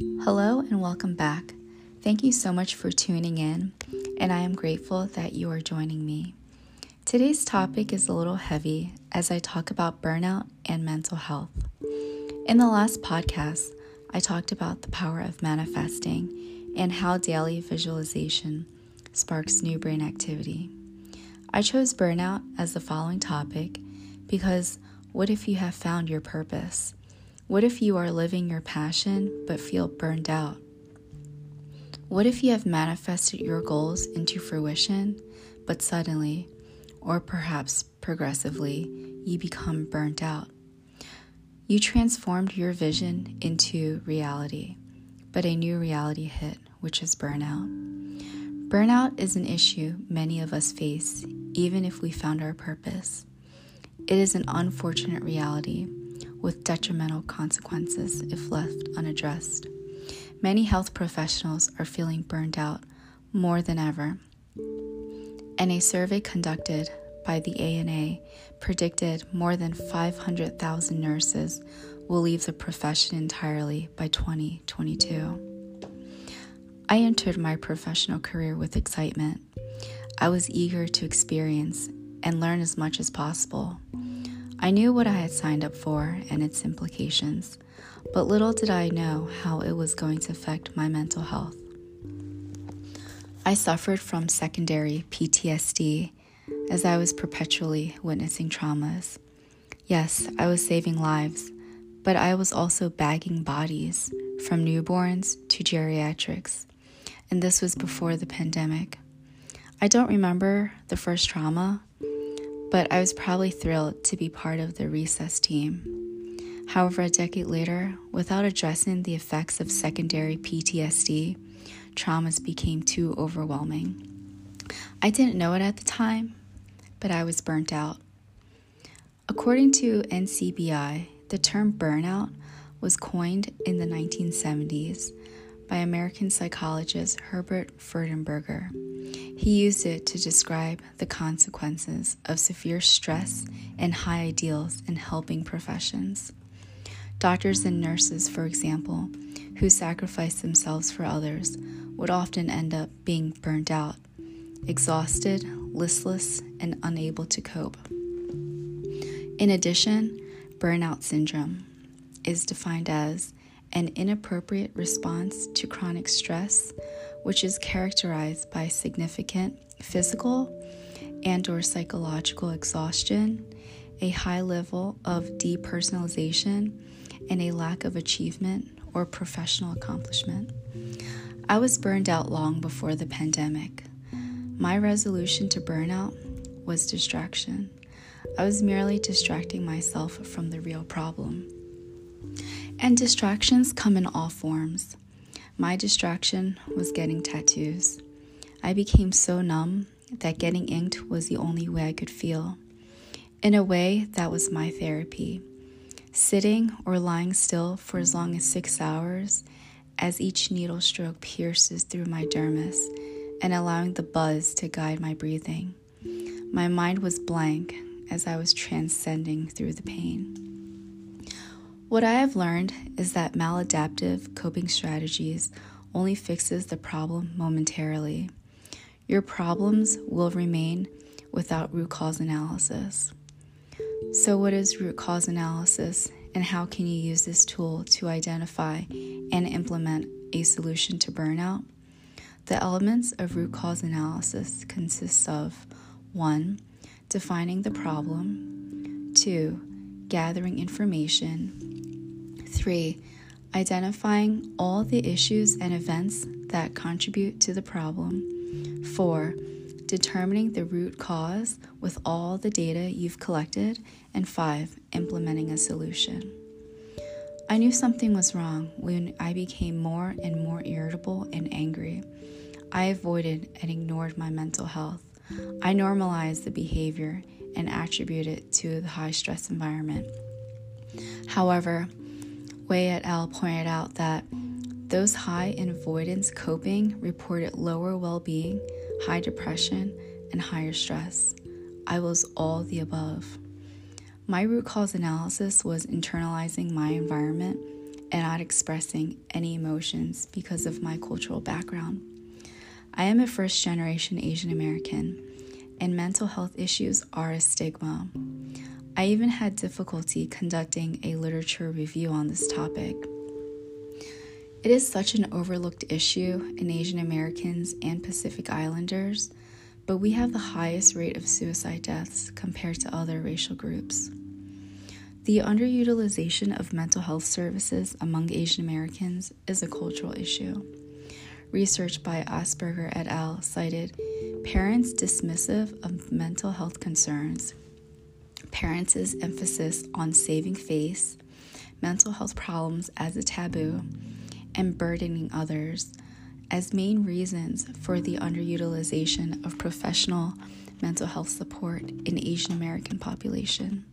Hello and welcome back. Thank you so much for tuning in, and I am grateful that you are joining me. Today's topic is a little heavy as I talk about burnout and mental health. In the last podcast, I talked about the power of manifesting and how daily visualization sparks new brain activity. I chose burnout as the following topic because what if you have found your purpose? What if you are living your passion but feel burned out? What if you have manifested your goals into fruition, but suddenly, or perhaps progressively, you become burnt out? You transformed your vision into reality, but a new reality hit, which is burnout. Burnout is an issue many of us face, even if we found our purpose. It is an unfortunate reality with detrimental consequences if left unaddressed. Many health professionals are feeling burned out more than ever. And a survey conducted by the ANA predicted more than 500,000 nurses will leave the profession entirely by 2022. I entered my professional career with excitement. I was eager to experience and learn as much as possible. I knew what I had signed up for and its implications, but little did I know how it was going to affect my mental health. I suffered from secondary PTSD as I was perpetually witnessing traumas. Yes, I was saving lives, but I was also bagging bodies from newborns to geriatrics, and this was before the pandemic. I don't remember the first trauma, but I was probably thrilled to be part of the resus team. However, a decade later, without addressing the effects of secondary PTSD, traumas became too overwhelming. I didn't know it at the time, but I was burnt out. According to NCBI, the term burnout was coined in the 1970s by American psychologist Herbert Freudenberger. He used it to describe the consequences of severe stress and high ideals in helping professions. Doctors and nurses, for example, who sacrifice themselves for others, would often end up being burned out, exhausted, listless, and unable to cope. In addition, burnout syndrome is defined as an inappropriate response to chronic stress, which is characterized by significant physical and or psychological exhaustion, a high level of depersonalization, and a lack of achievement or professional accomplishment. I was burned out long before the pandemic. My resolution to burnout was distraction. I was merely distracting myself from the real problem. And distractions come in all forms. My distraction was getting tattoos. I became so numb that getting inked was the only way I could feel. In a way, that was my therapy. Sitting or lying still for as long as six hours as each needle stroke pierces through my dermis and allowing the buzz to guide my breathing. My mind was blank as I was transcending through the pain. What I have learned is that maladaptive coping strategies only fixes the problem momentarily. Your problems will remain without root cause analysis. So, what is root cause analysis, and how can you use this tool to identify and implement a solution to burnout? The elements of root cause analysis consist of 1. Defining the problem, 2. Gathering information, Three, identifying all the issues and events that contribute to the problem. Four, determining the root cause with all the data you've collected. And five, implementing a solution. I knew something was wrong when I became more and more irritable and angry. I avoided and ignored my mental health. I normalized the behavior and attributed it to the high stress environment. However, Wei et al. pointed out that those high in avoidance coping reported lower well being, high depression, and higher stress. I was all the above. My root cause analysis was internalizing my environment and not expressing any emotions because of my cultural background. I am a first generation Asian American, and mental health issues are a stigma. I even had difficulty conducting a literature review on this topic. It is such an overlooked issue in Asian Americans and Pacific Islanders, but we have the highest rate of suicide deaths compared to other racial groups. The underutilization of mental health services among Asian Americans is a cultural issue. Research by Augsberger et al. cited parents dismissive of mental health concerns, parents' emphasis on saving face, mental health problems as a taboo, and burdening others as main reasons for the underutilization of professional mental health support in Asian American population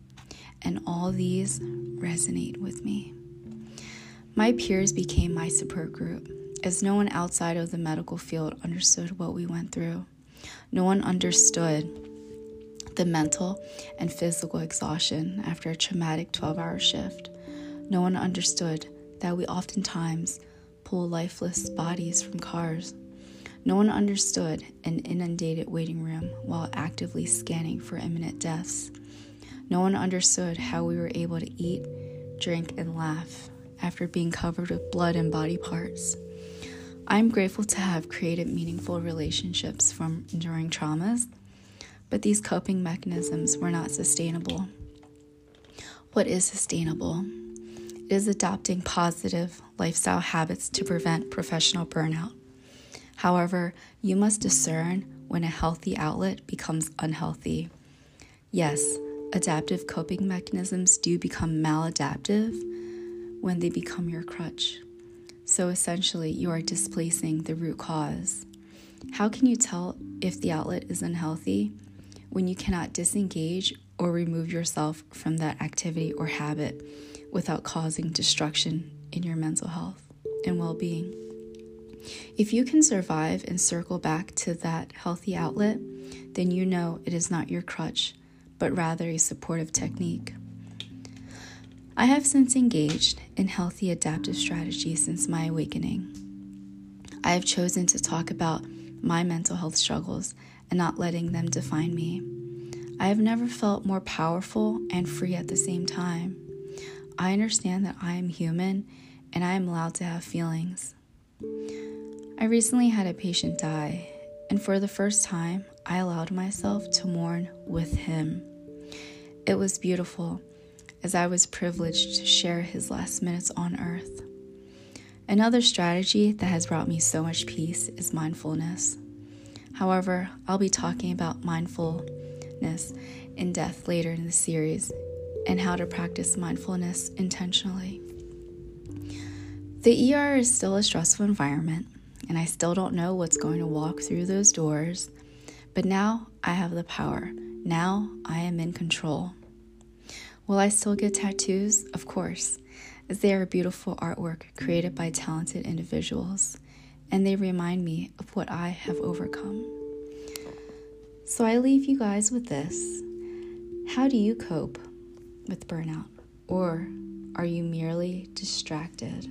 and all these resonate with me. My peers became my support group, as no one outside of the medical field understood what we went through. No one understood the mental and physical exhaustion after a traumatic 12 hour shift. No one understood that we oftentimes pull lifeless bodies from cars. No one understood an inundated waiting room while actively scanning for imminent deaths. No one understood how we were able to eat, drink, and laugh after being covered with blood and body parts. I'm grateful to have created meaningful relationships from enduring traumas, but these coping mechanisms were not sustainable. What is sustainable? It is adopting positive lifestyle habits to prevent professional burnout. However, you must discern when a healthy outlet becomes unhealthy. Yes, adaptive coping mechanisms do become maladaptive when they become your crutch. So essentially, you are displacing the root cause. How can you tell if the outlet is unhealthy when you cannot disengage or remove yourself from that activity or habit without causing destruction in your mental health and well being? If you can survive and circle back to that healthy outlet, then you know it is not your crutch but rather a supportive technique. I have since engaged in healthy adaptive strategies since my awakening. I have chosen to talk about my mental health struggles and not letting them define me. I have never felt more powerful and free at the same time. I understand that I am human and I am allowed to have feelings. I recently had a patient die, and for the first time, I allowed myself to mourn with him. It was beautiful, as I was privileged to share his last minutes on earth. Another strategy that has brought me so much peace is mindfulness. However, I'll be talking about mindfulness in depth later in the series and how to practice mindfulness intentionally. The ER is still a stressful environment, and I still don't know what's going to walk through those doors, but now I have the power. Now I am in control. Will I still get tattoos? Of course, as they are beautiful artwork created by talented individuals, and they remind me of what I have overcome. So I leave you guys with this How do you cope with burnout? Or are you merely distracted?